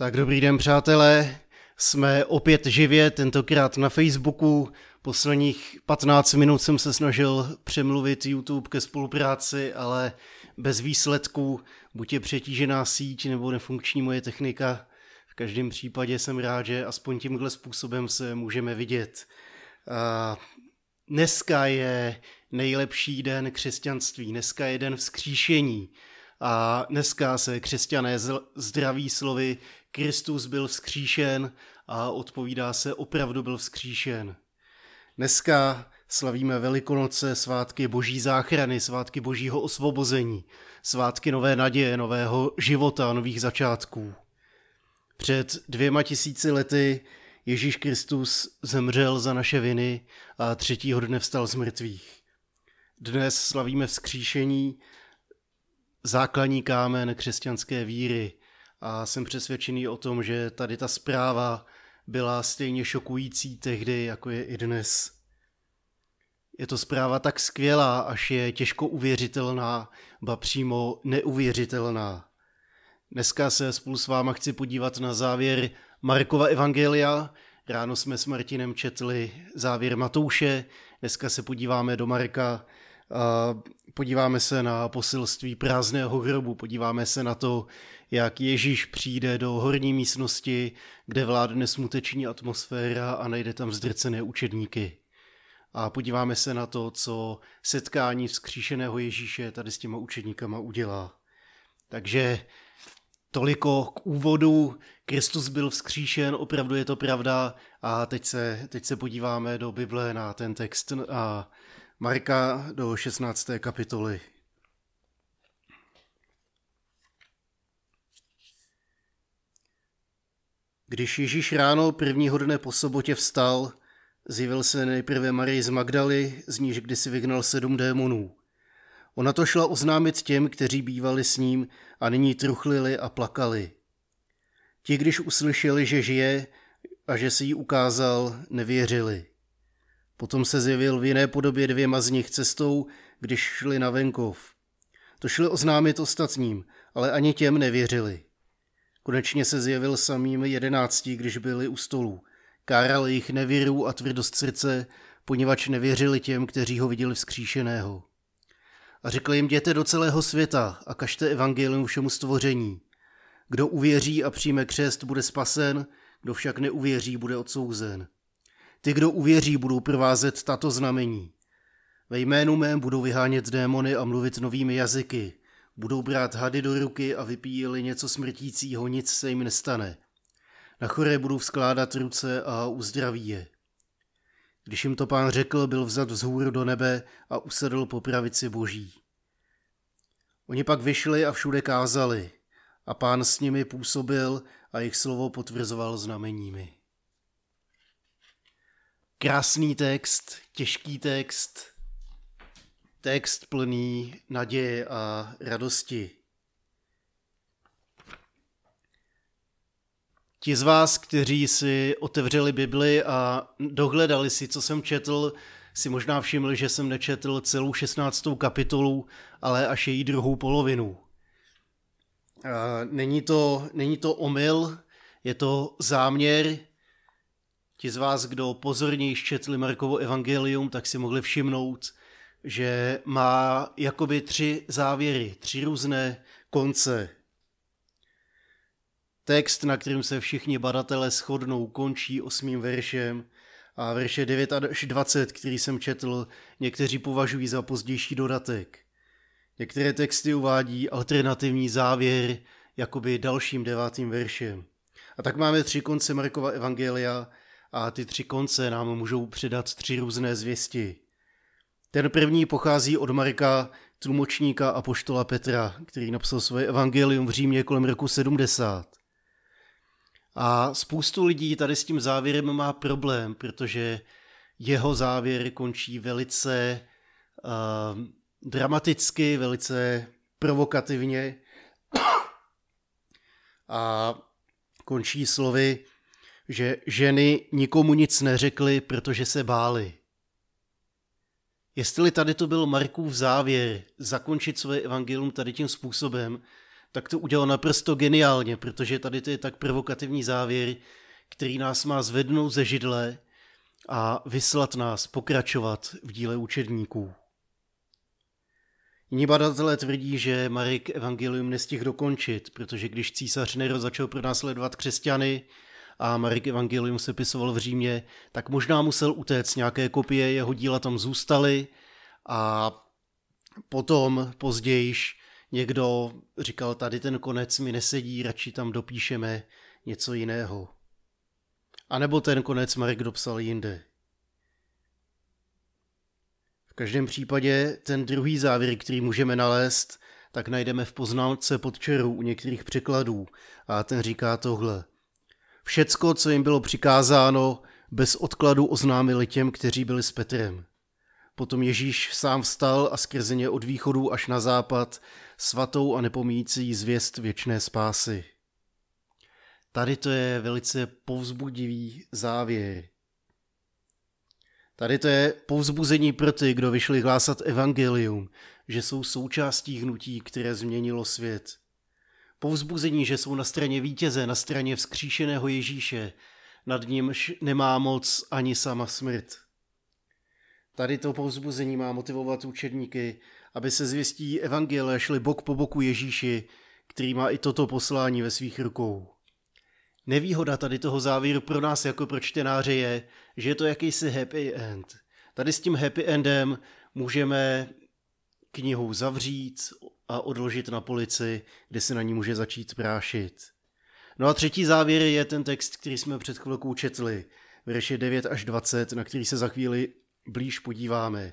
Tak dobrý den, přátelé. Jsme opět živě, tentokrát na Facebooku. Posledních 15 minut jsem se snažil přemluvit YouTube ke spolupráci, ale bez výsledků, buď je přetížená síť nebo nefunkční moje technika. V každém případě jsem rád, že aspoň tímhle způsobem se můžeme vidět. A dneska je nejlepší den křesťanství, dneska je den vzkříšení. A dneska se křesťané zdraví slovy Kristus byl vzkříšen a odpovídá se opravdu byl vzkříšen. Dneska slavíme Velikonoce, svátky boží záchrany, svátky božího osvobození, svátky nové naděje, nového života, nových začátků. Před dvěma tisíci lety Ježíš Kristus zemřel za naše viny a třetího dne vstal z mrtvých. Dnes slavíme vzkříšení, základní kámen křesťanské víry a jsem přesvědčený o tom, že tady ta zpráva byla stejně šokující tehdy, jako je i dnes. Je to zpráva tak skvělá, až je těžko uvěřitelná, ba přímo neuvěřitelná. Dneska se spolu s váma chci podívat na závěr Markova Evangelia. Ráno jsme s Martinem četli závěr Matouše, dneska se podíváme do Marka podíváme se na posilství prázdného hrobu, podíváme se na to, jak Ježíš přijde do horní místnosti, kde vládne smuteční atmosféra a najde tam zdrcené učedníky. A podíváme se na to, co setkání vzkříšeného Ježíše tady s těma učedníkama udělá. Takže toliko k úvodu. Kristus byl vzkříšen, opravdu je to pravda. A teď se, teď se podíváme do Bible na ten text a Marka do 16. kapitoly. Když Ježíš ráno prvního dne po sobotě vstal, zjevil se nejprve Marii z Magdaly, z níž kdysi vygnal sedm démonů. Ona to šla oznámit těm, kteří bývali s ním a nyní truchlili a plakali. Ti, když uslyšeli, že žije a že si ji ukázal, nevěřili. Potom se zjevil v jiné podobě dvěma z nich cestou, když šli na venkov. To šli oznámit ostatním, ale ani těm nevěřili. Konečně se zjevil samým jedenácti, když byli u stolu. Káral jich nevěru a tvrdost srdce, poněvadž nevěřili těm, kteří ho viděli vzkříšeného. A řekl jim, jděte do celého světa a kažte evangelium všemu stvoření. Kdo uvěří a přijme křest, bude spasen, kdo však neuvěří, bude odsouzen. Ty, kdo uvěří, budou provázet tato znamení. Ve jménu mém budou vyhánět démony a mluvit novými jazyky. Budou brát hady do ruky a vypíjeli něco smrtícího, nic se jim nestane. Na choré budou vzkládat ruce a uzdraví je. Když jim to pán řekl, byl vzat vzhůru do nebe a usedl po pravici boží. Oni pak vyšli a všude kázali a pán s nimi působil a jejich slovo potvrzoval znameními. Krásný text, těžký text, text plný naděje a radosti. Ti z vás, kteří si otevřeli Bibli a dohledali si, co jsem četl, si možná všimli, že jsem nečetl celou 16. kapitolu, ale až její druhou polovinu. Není to, není to omyl, je to záměr, Ti z vás, kdo pozorněji četli Markovo evangelium, tak si mohli všimnout, že má jakoby tři závěry, tři různé konce. Text, na kterým se všichni badatelé shodnou, končí osmým veršem a verše 9 až 20, který jsem četl, někteří považují za pozdější dodatek. Některé texty uvádí alternativní závěr jakoby dalším devátým veršem. A tak máme tři konce Markova evangelia, a ty tři konce nám můžou přidat tři různé zvěsti. Ten první pochází od Marka, tlumočníka a poštola Petra, který napsal svoje evangelium v Římě kolem roku 70. A spoustu lidí tady s tím závěrem má problém, protože jeho závěr končí velice uh, dramaticky, velice provokativně a končí slovy že ženy nikomu nic neřekly, protože se bály. Jestli tady to byl Markův závěr zakončit svoje evangelium tady tím způsobem, tak to udělal naprosto geniálně, protože tady to je tak provokativní závěr, který nás má zvednout ze židle a vyslat nás pokračovat v díle učedníků. Jiní badatelé tvrdí, že Marek evangelium nestihl dokončit, protože když císař Nero začal pronásledovat křesťany a Marek evangelium se pisoval v Římě, tak možná musel utéct, nějaké kopie jeho díla tam zůstaly a potom později někdo říkal, tady ten konec mi nesedí, radši tam dopíšeme něco jiného. A nebo ten konec Marek dopsal jinde. V každém případě ten druhý závěr, který můžeme nalézt, tak najdeme v poznámce pod čerou u některých překladů a ten říká tohle. Všecko, co jim bylo přikázáno, bez odkladu oznámili těm, kteří byli s Petrem. Potom Ježíš sám vstal a skrze ně od východu až na západ svatou a nepomíjící zvěst věčné spásy. Tady to je velice povzbudivý závěr. Tady to je povzbuzení pro ty, kdo vyšli hlásat evangelium, že jsou součástí hnutí, které změnilo svět. Povzbuzení, že jsou na straně vítěze, na straně vzkříšeného Ježíše, nad nímž nemá moc ani sama smrt. Tady to povzbuzení má motivovat učedníky, aby se zvěstí evangelia šli bok po boku Ježíši, který má i toto poslání ve svých rukou. Nevýhoda tady toho závěru pro nás jako pro čtenáře je, že je to jakýsi happy end. Tady s tím happy endem můžeme knihu zavřít a odložit na polici, kde se na ní může začít prášit. No a třetí závěr je ten text, který jsme před chvilkou četli, verše 9 až 20, na který se za chvíli blíž podíváme.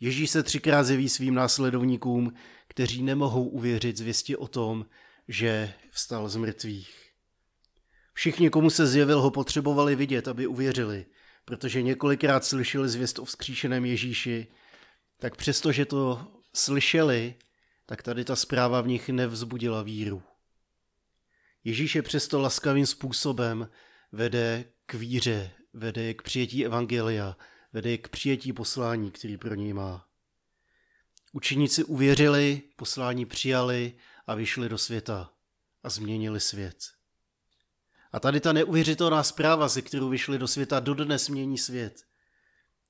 Ježíš se třikrát zjeví svým následovníkům, kteří nemohou uvěřit zvěsti o tom, že vstal z mrtvých. Všichni, komu se zjevil, ho potřebovali vidět, aby uvěřili, protože několikrát slyšeli zvěst o vzkříšeném Ježíši, tak přestože to slyšeli, tak tady ta zpráva v nich nevzbudila víru. Ježíš je přesto laskavým způsobem vede k víře, vede k přijetí evangelia, vede k přijetí poslání, který pro něj má. Učeníci uvěřili, poslání přijali a vyšli do světa a změnili svět. A tady ta neuvěřitelná zpráva, ze kterou vyšli do světa, dodnes mění svět.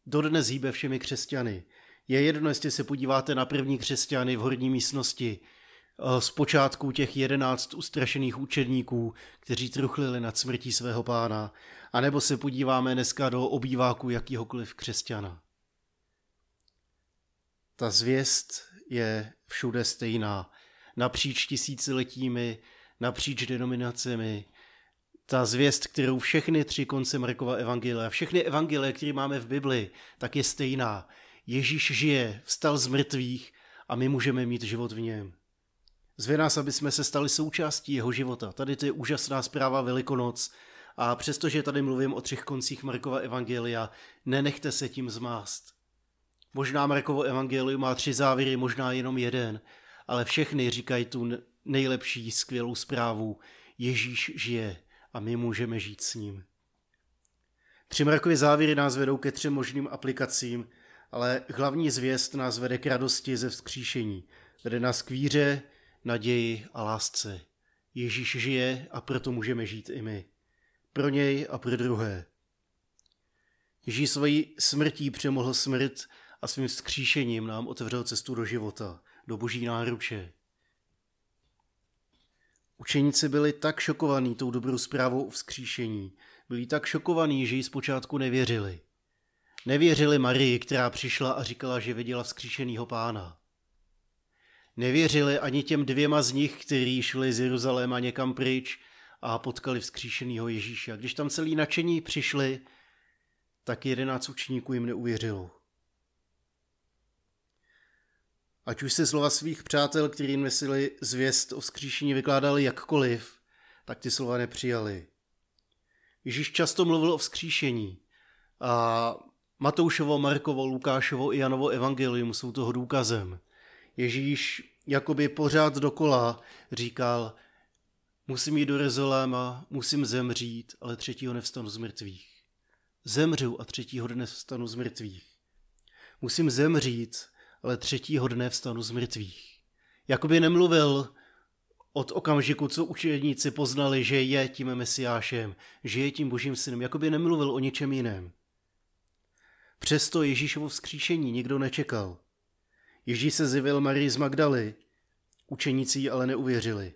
Dodnes hýbe všemi křesťany. Je jedno, jestli se podíváte na první křesťany v horní místnosti, eh, z počátku těch jedenáct ustrašených učedníků, kteří truchlili nad smrtí svého pána, anebo se podíváme dneska do obýváku jakýhokoliv křesťana. Ta zvěst je všude stejná, napříč tisíciletími, napříč denominacemi, ta zvěst, kterou všechny tři konce Markova evangelia, všechny evangelie, které máme v Bibli, tak je stejná. Ježíš žije, vstal z mrtvých a my můžeme mít život v něm. Zve nás, aby jsme se stali součástí jeho života. Tady to je úžasná zpráva Velikonoc a přestože tady mluvím o třech koncích Markova evangelia, nenechte se tím zmást. Možná Markovo evangelium má tři závěry, možná jenom jeden, ale všechny říkají tu nejlepší, skvělou zprávu. Ježíš žije a my můžeme žít s ním. Tři mrakové závěry nás vedou ke třem možným aplikacím, ale hlavní zvěst nás vede k radosti ze vzkříšení. Vede nás k víře, naději a lásce. Ježíš žije a proto můžeme žít i my. Pro něj a pro druhé. Ježíš svojí smrtí přemohl smrt a svým vzkříšením nám otevřel cestu do života, do boží náruče. Učeníci byli tak šokovaní tou dobrou zprávou o vzkříšení, byli tak šokovaní, že jí zpočátku nevěřili. Nevěřili Marii, která přišla a říkala, že viděla vzkříšenýho pána. Nevěřili ani těm dvěma z nich, kteří šli z Jeruzaléma někam pryč a potkali vzkříšenýho Ježíše. A když tam celý nadšení přišli, tak jedenáct učníků jim neuvěřilo. Ať už se slova svých přátel, kteří jim nesili zvěst o vzkříšení, vykládali jakkoliv, tak ty slova nepřijali. Ježíš často mluvil o vzkříšení a Matoušovo, Markovo, Lukášovo i Janovo evangelium jsou toho důkazem. Ježíš jakoby pořád dokola říkal, musím jít do Rezoléma, musím zemřít, ale třetího nevstanu z mrtvých. Zemřu a třetího dne vstanu z mrtvých. Musím zemřít, ale třetího dne vstanu z mrtvých. Jakoby nemluvil Od okamžiku, co učedníci poznali, že je tím mesiášem, že je tím božím synem, jako by nemluvil o ničem jiném. Přesto Ježíšovo vzkříšení nikdo nečekal. Ježíš se zjevil Marii z Magdaly, učeníci ale neuvěřili.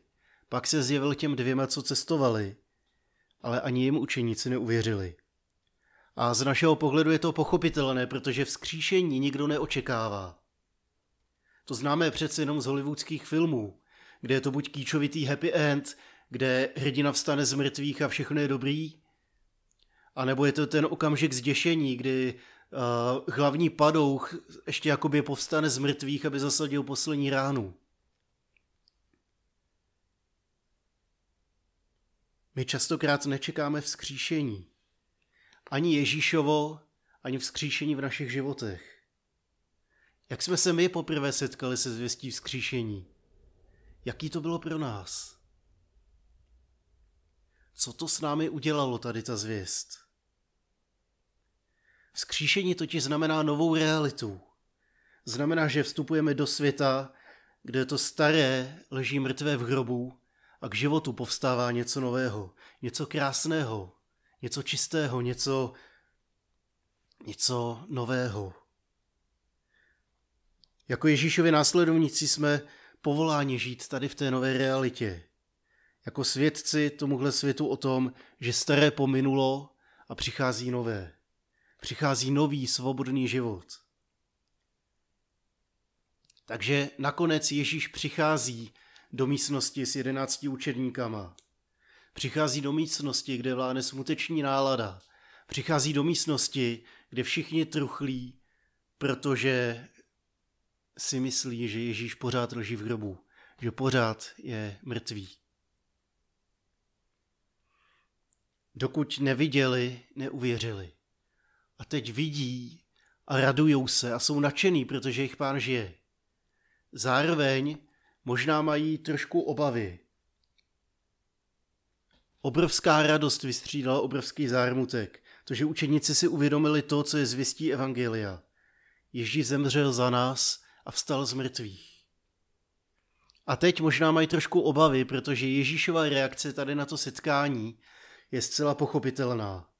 Pak se zjevil těm dvěma, co cestovali, ale ani jim učeníci neuvěřili. A z našeho pohledu je to pochopitelné, protože vzkříšení nikdo neočekává. To známe přece jenom z hollywoodských filmů, kde je to buď kýčovitý happy end, kde hrdina vstane z mrtvých a všechno je dobrý, a nebo je to ten okamžik zděšení, kdy uh, hlavní padouch ještě jakoby povstane z mrtvých, aby zasadil poslední ránu. My častokrát nečekáme vzkříšení. Ani Ježíšovo, ani vzkříšení v našich životech. Jak jsme se my poprvé setkali se zvěstí vzkříšení? Jaký to bylo pro nás? Co to s námi udělalo tady ta zvěst? Vzkříšení totiž znamená novou realitu. Znamená, že vstupujeme do světa, kde to staré leží mrtvé v hrobu a k životu povstává něco nového, něco krásného, něco čistého, něco, něco nového. Jako Ježíšovi následovníci jsme povoláni žít tady v té nové realitě. Jako svědci tomuhle světu o tom, že staré pominulo a přichází nové. Přichází nový svobodný život. Takže nakonec Ježíš přichází do místnosti s jedenácti učedníkama. Přichází do místnosti, kde vládne smuteční nálada. Přichází do místnosti, kde všichni truchlí, protože si myslí, že Ježíš pořád leží v hrobu, že pořád je mrtvý. Dokud neviděli, neuvěřili. A teď vidí a radujou se a jsou nadšený, protože jejich pán žije. Zároveň možná mají trošku obavy. Obrovská radost vystřídala obrovský zármutek, to, že učeníci si uvědomili to, co je zvěstí Evangelia. Ježíš zemřel za nás a vstal z mrtvých. A teď možná mají trošku obavy, protože Ježíšova reakce tady na to setkání je zcela pochopitelná.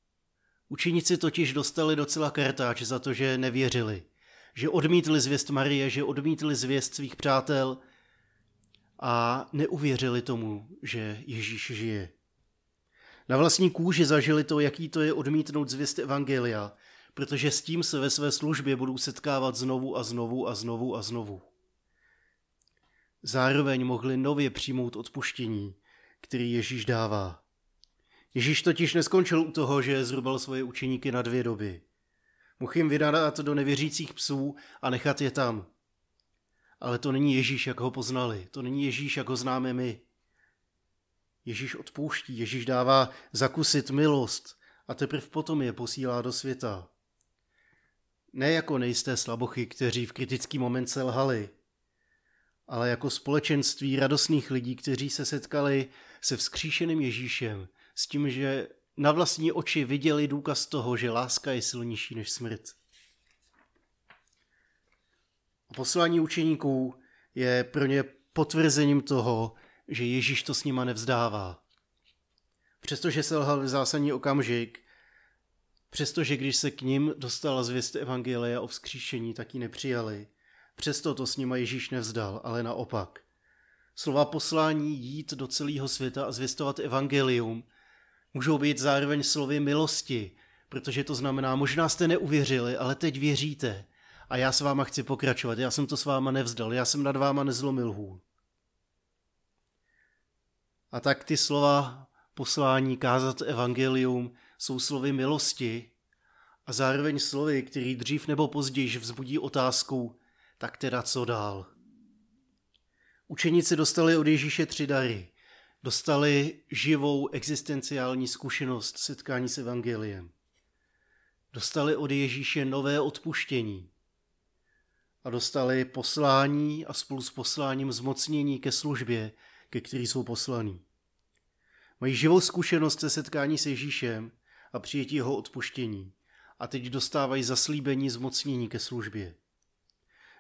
Učeníci totiž dostali docela kartáč za to, že nevěřili, že odmítli zvěst Marie, že odmítli zvěst svých přátel a neuvěřili tomu, že Ježíš žije. Na vlastní kůži zažili to, jaký to je odmítnout zvěst Evangelia, protože s tím se ve své službě budou setkávat znovu a znovu a znovu a znovu. Zároveň mohli nově přijmout odpuštění, který Ježíš dává. Ježíš totiž neskončil u toho, že zrubal svoje učeníky na dvě doby. Mohl jim vydat do nevěřících psů a nechat je tam. Ale to není Ježíš, jak ho poznali. To není Ježíš, jak ho známe my. Ježíš odpouští, Ježíš dává zakusit milost a teprve potom je posílá do světa. Ne jako nejisté slabochy, kteří v kritický moment selhali, ale jako společenství radostných lidí, kteří se setkali se vzkříšeným Ježíšem, s tím, že na vlastní oči viděli důkaz toho, že láska je silnější než smrt. A poslání učeníků je pro ně potvrzením toho, že Ježíš to s nima nevzdává. Přestože selhal v zásadní okamžik, přestože když se k ním dostala zvěst Evangelia o vzkříšení, tak ji nepřijali. Přesto to s nima Ježíš nevzdal, ale naopak. Slova poslání jít do celého světa a zvěstovat evangelium můžou být zároveň slovy milosti, protože to znamená, možná jste neuvěřili, ale teď věříte. A já s váma chci pokračovat, já jsem to s váma nevzdal, já jsem nad váma nezlomil hůl. A tak ty slova poslání kázat evangelium jsou slovy milosti a zároveň slovy, který dřív nebo později vzbudí otázku, tak teda co dál. Učeníci dostali od Ježíše tři dary. Dostali živou existenciální zkušenost setkání s evangeliem. Dostali od Ježíše nové odpuštění. A dostali poslání a spolu s posláním zmocnění ke službě, ke který jsou poslaní. Mají živou zkušenost se setkání s Ježíšem a přijetí jeho odpuštění. A teď dostávají zaslíbení zmocnění ke službě.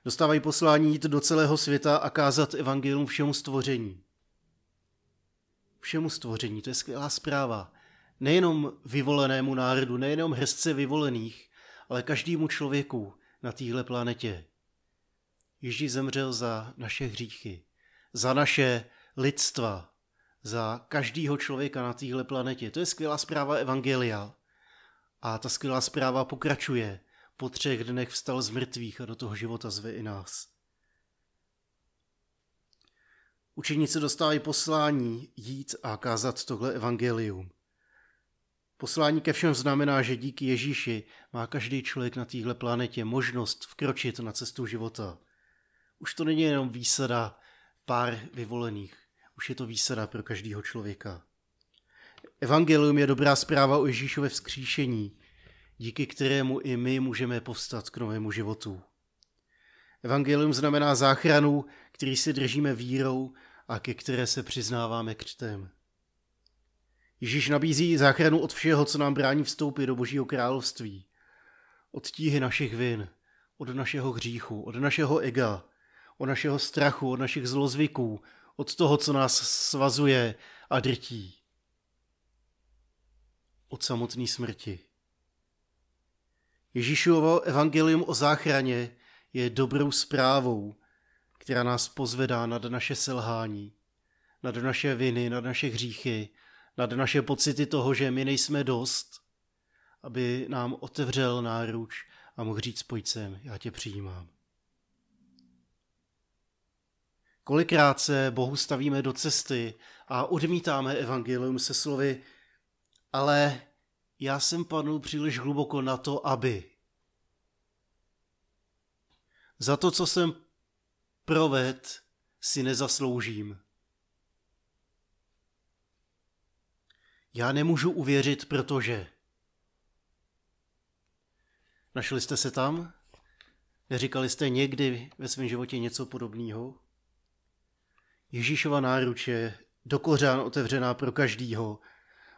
Dostávají poslání jít do celého světa a kázat evangelium všemu stvoření. Všemu stvoření. To je skvělá zpráva. Nejenom vyvolenému národu, nejenom hrzce vyvolených, ale každému člověku na téhle planetě. Ježíš zemřel za naše hříchy, za naše lidstva, za každého člověka na téhle planetě. To je skvělá zpráva Evangelia. A ta skvělá zpráva pokračuje. Po třech dnech vstal z mrtvých a do toho života zve i nás. Učeníci dostávají poslání jít a kázat tohle evangelium. Poslání ke všem znamená, že díky Ježíši má každý člověk na téhle planetě možnost vkročit na cestu života. Už to není jenom výsada pár vyvolených, už je to výsada pro každého člověka. Evangelium je dobrá zpráva o Ježíšově vzkříšení, díky kterému i my můžeme povstat k novému životu. Evangelium znamená záchranu, který si držíme vírou a ke které se přiznáváme křtem. Ježíš nabízí záchranu od všeho, co nám brání vstoupit do Božího království. Od tíhy našich vin, od našeho hříchu, od našeho ega, od našeho strachu, od našich zlozvyků, od toho, co nás svazuje a drtí. Od samotné smrti. Ježíšovo evangelium o záchraně je dobrou zprávou, která nás pozvedá nad naše selhání, nad naše viny, nad naše hříchy, nad naše pocity toho, že my nejsme dost, aby nám otevřel náruč a mohl říct pojď sem, já tě přijímám. Kolikrát se Bohu stavíme do cesty a odmítáme evangelium se slovy, ale já jsem padl příliš hluboko na to, aby. Za to, co jsem proved, si nezasloužím. Já nemůžu uvěřit, protože. Našli jste se tam? Neříkali jste někdy ve svém životě něco podobného? Ježíšova náruč je do kořán otevřená pro každýho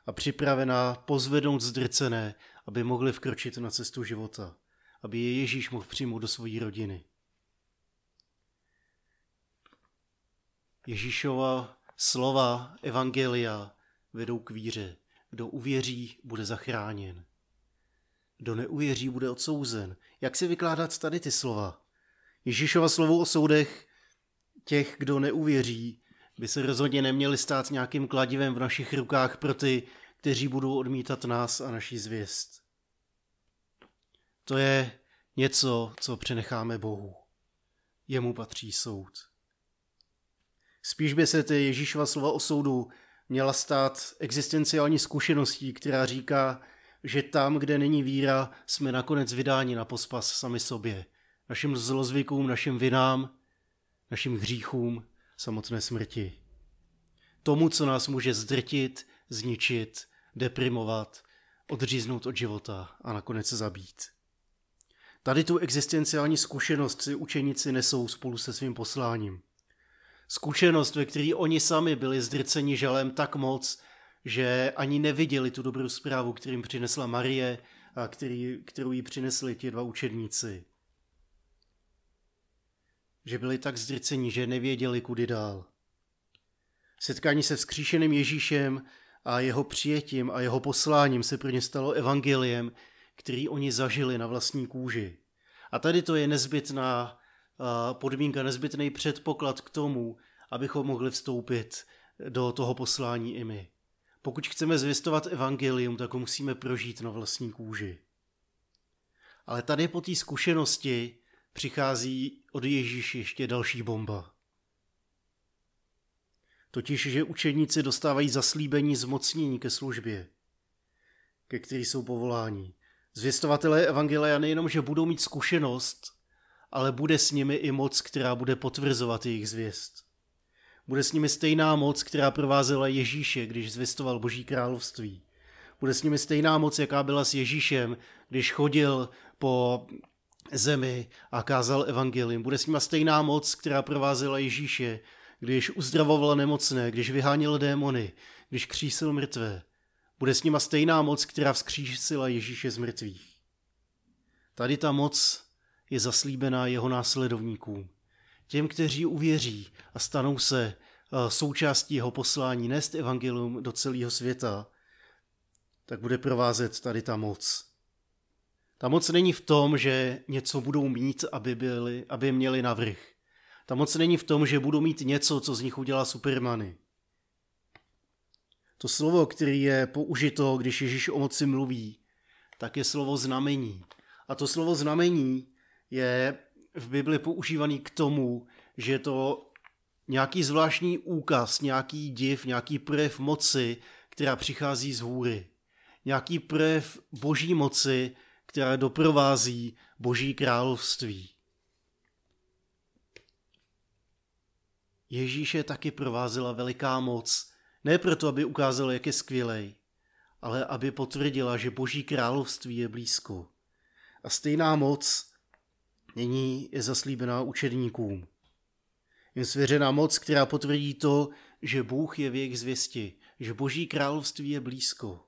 a připravená pozvednout zdrcené, aby mohli vkročit na cestu života, aby je Ježíš mohl přijmout do své rodiny. Ježíšova slova Evangelia vedou k víře. Kdo uvěří, bude zachráněn. Kdo neuvěří, bude odsouzen. Jak si vykládat tady ty slova? Ježíšova slovo o soudech těch, kdo neuvěří, by se rozhodně neměli stát nějakým kladivem v našich rukách pro ty, kteří budou odmítat nás a naší zvěst. To je něco, co přenecháme Bohu. Jemu patří soud. Spíš by se ty Ježíšova slova o soudu měla stát existenciální zkušeností, která říká, že tam, kde není víra, jsme nakonec vydáni na pospas sami sobě, našim zlozvykům, našim vinám, našim hříchům, samotné smrti. Tomu, co nás může zdrtit, zničit, deprimovat, odříznout od života a nakonec zabít. Tady tu existenciální zkušenost si učeníci nesou spolu se svým posláním. Zkušenost, ve které oni sami byli zdrceni žalem tak moc, že ani neviděli tu dobrou zprávu, kterým přinesla Marie a který, kterou jí přinesli ti dva učedníci. Že byli tak zdrceni, že nevěděli, kudy dál. Setkání se vzkříšeným Ježíšem a jeho přijetím a jeho posláním se pro ně stalo evangeliem, který oni zažili na vlastní kůži. A tady to je nezbytná podmínka, nezbytný předpoklad k tomu, abychom mohli vstoupit do toho poslání i my. Pokud chceme zvěstovat evangelium, tak ho musíme prožít na vlastní kůži. Ale tady po té zkušenosti přichází od Ježíše ještě další bomba. Totiž, že učeníci dostávají zaslíbení zmocnění ke službě, ke který jsou povoláni. Zvěstovatelé Evangelia nejenom, že budou mít zkušenost, ale bude s nimi i moc, která bude potvrzovat jejich zvěst. Bude s nimi stejná moc, která provázela Ježíše, když zvěstoval Boží království. Bude s nimi stejná moc, jaká byla s Ježíšem, když chodil po zemi a kázal evangelium. Bude s nimi stejná moc, která provázela Ježíše, když uzdravoval nemocné, když vyháněl démony, když křísil mrtvé. Bude s nima stejná moc, která vzkřísila Ježíše z mrtvých. Tady ta moc je zaslíbená jeho následovníkům. Těm, kteří uvěří a stanou se součástí jeho poslání nést evangelium do celého světa, tak bude provázet tady ta moc. Ta moc není v tom, že něco budou mít, aby, byli, aby měli navrh. Ta moc není v tom, že budou mít něco, co z nich udělá supermany. To slovo, které je použito, když Ježíš o moci mluví, tak je slovo znamení. A to slovo znamení je v Bibli používaný k tomu, že to nějaký zvláštní úkaz, nějaký div, nějaký projev moci, která přichází z hůry. Nějaký projev boží moci, která doprovází boží království. Ježíše taky provázela veliká moc, ne proto, aby ukázal, jak je skvělej, ale aby potvrdila, že boží království je blízko. A stejná moc nyní je zaslíbená učedníkům. Je svěřená moc, která potvrdí to, že Bůh je v jejich zvěsti, že boží království je blízko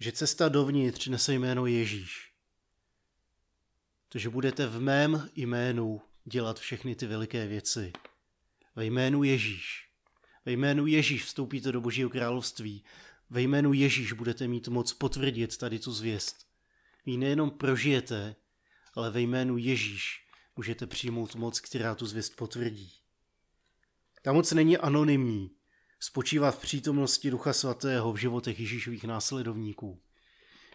že cesta dovnitř nese jméno Ježíš. To, že budete v mém jménu dělat všechny ty veliké věci. Ve jménu Ježíš. Ve jménu Ježíš vstoupíte do Božího království. Ve jménu Ježíš budete mít moc potvrdit tady tu zvěst. Vy nejenom prožijete, ale ve jménu Ježíš můžete přijmout moc, která tu zvěst potvrdí. Ta moc není anonymní, spočívá v přítomnosti Ducha Svatého v životech Ježíšových následovníků.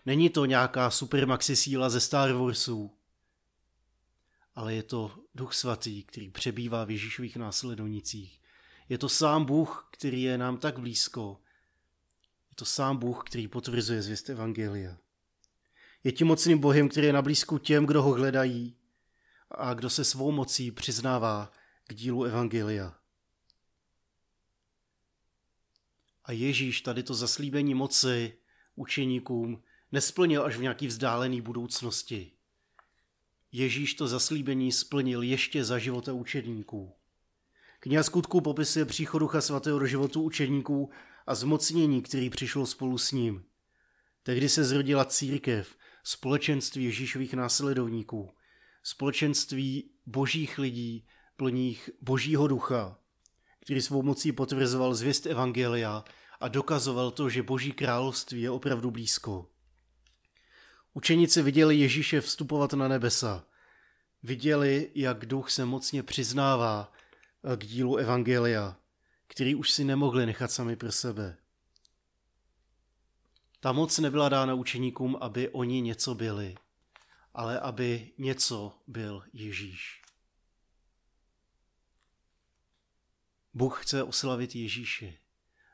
Není to nějaká supermaxi síla ze Star Warsů, ale je to Duch Svatý, který přebývá v Ježíšových následovnicích. Je to sám Bůh, který je nám tak blízko. Je to sám Bůh, který potvrzuje zvěst Evangelia. Je tím mocným Bohem, který je na blízku těm, kdo ho hledají a kdo se svou mocí přiznává k dílu Evangelia. A Ježíš tady to zaslíbení moci učeníkům nesplnil až v nějaký vzdálený budoucnosti. Ježíš to zaslíbení splnil ještě za života učedníků. Kniha skutku popisuje příchod Ducha Svatého do životu učedníků a zmocnění, který přišlo spolu s ním. Tehdy se zrodila církev, společenství Ježíšových následovníků, společenství božích lidí, plných božího ducha, který svou mocí potvrzoval zvěst Evangelia a dokazoval to, že Boží království je opravdu blízko. Učeníci viděli Ježíše vstupovat na nebesa. Viděli, jak duch se mocně přiznává k dílu Evangelia, který už si nemohli nechat sami pro sebe. Ta moc nebyla dána učeníkům, aby oni něco byli, ale aby něco byl Ježíš. Bůh chce oslavit Ježíše.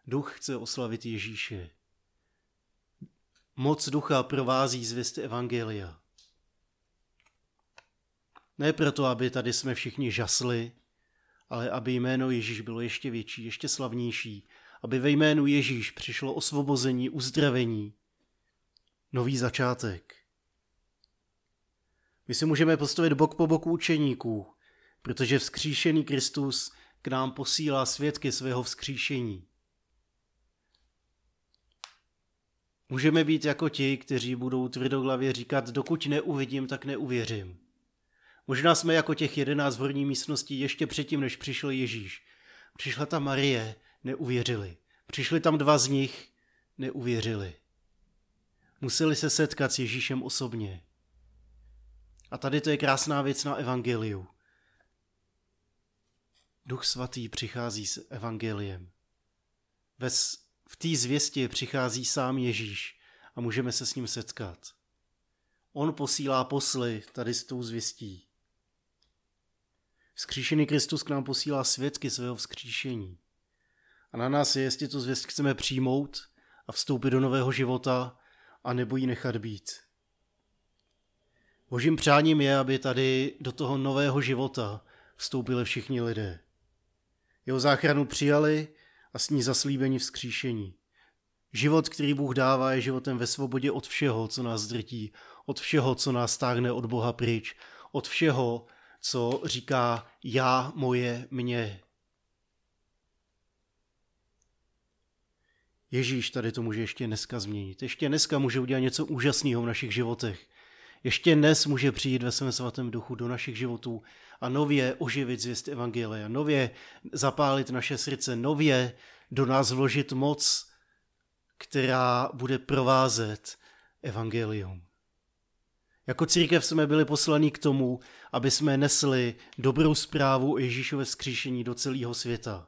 Duch chce oslavit Ježíše. Moc ducha provází zvěst Evangelia. Ne proto, aby tady jsme všichni žasli, ale aby jméno Ježíš bylo ještě větší, ještě slavnější, aby ve jménu Ježíš přišlo osvobození, uzdravení, nový začátek. My si můžeme postavit bok po boku učeníků, protože vzkříšený Kristus k nám posílá svědky svého vzkříšení. Můžeme být jako ti, kteří budou tvrdoglavě říkat, dokud neuvidím, tak neuvěřím. Možná jsme jako těch jedenáct v horní místnosti ještě předtím, než přišel Ježíš. Přišla tam Marie, neuvěřili. Přišli tam dva z nich, neuvěřili. Museli se setkat s Ježíšem osobně. A tady to je krásná věc na evangeliu. Duch svatý přichází s evangeliem. Ves, v té zvěstě přichází sám Ježíš a můžeme se s ním setkat. On posílá posly tady s tou zvěstí. Vzkříšený Kristus k nám posílá svědky svého vzkříšení. A na nás je, jestli tu zvěst chceme přijmout a vstoupit do nového života, a nebo ji nechat být. Božím přáním je, aby tady do toho nového života vstoupili všichni lidé. Jeho záchranu přijali a s ní zaslíbení vzkříšení. Život, který Bůh dává, je životem ve svobodě od všeho, co nás drtí, od všeho, co nás stáhne od Boha pryč, od všeho, co říká já, moje, mě. Ježíš tady to může ještě dneska změnit. Ještě dneska může udělat něco úžasného v našich životech. ještě dnes může přijít ve svém svatém duchu do našich životů a nově oživit zvěst Evangelia, nově zapálit naše srdce, nově do nás vložit moc, která bude provázet Evangelium. Jako církev jsme byli poslaní k tomu, aby jsme nesli dobrou zprávu o Ježíšové vzkříšení do celého světa.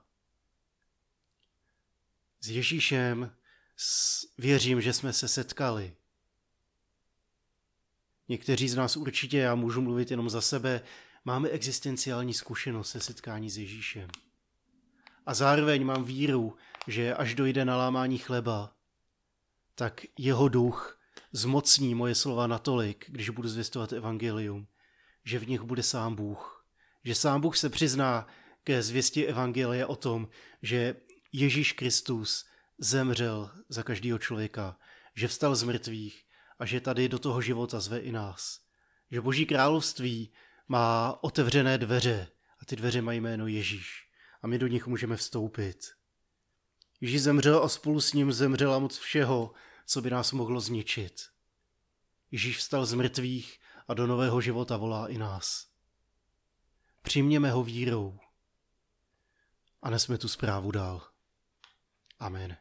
S Ježíšem věřím, že jsme se setkali. Někteří z nás určitě, já můžu mluvit jenom za sebe, máme existenciální zkušenost se setkání s Ježíšem. A zároveň mám víru, že až dojde na lámání chleba, tak jeho duch zmocní moje slova natolik, když budu zvěstovat evangelium, že v nich bude sám Bůh. Že sám Bůh se přizná ke zvěstě evangelia o tom, že Ježíš Kristus zemřel za každého člověka, že vstal z mrtvých a že tady do toho života zve i nás. Že Boží království má otevřené dveře a ty dveře mají jméno Ježíš a my do nich můžeme vstoupit. Ježíš zemřel a spolu s ním zemřela moc všeho, co by nás mohlo zničit. Ježíš vstal z mrtvých a do nového života volá i nás. Přijměme ho vírou a nesme tu zprávu dál. Amen.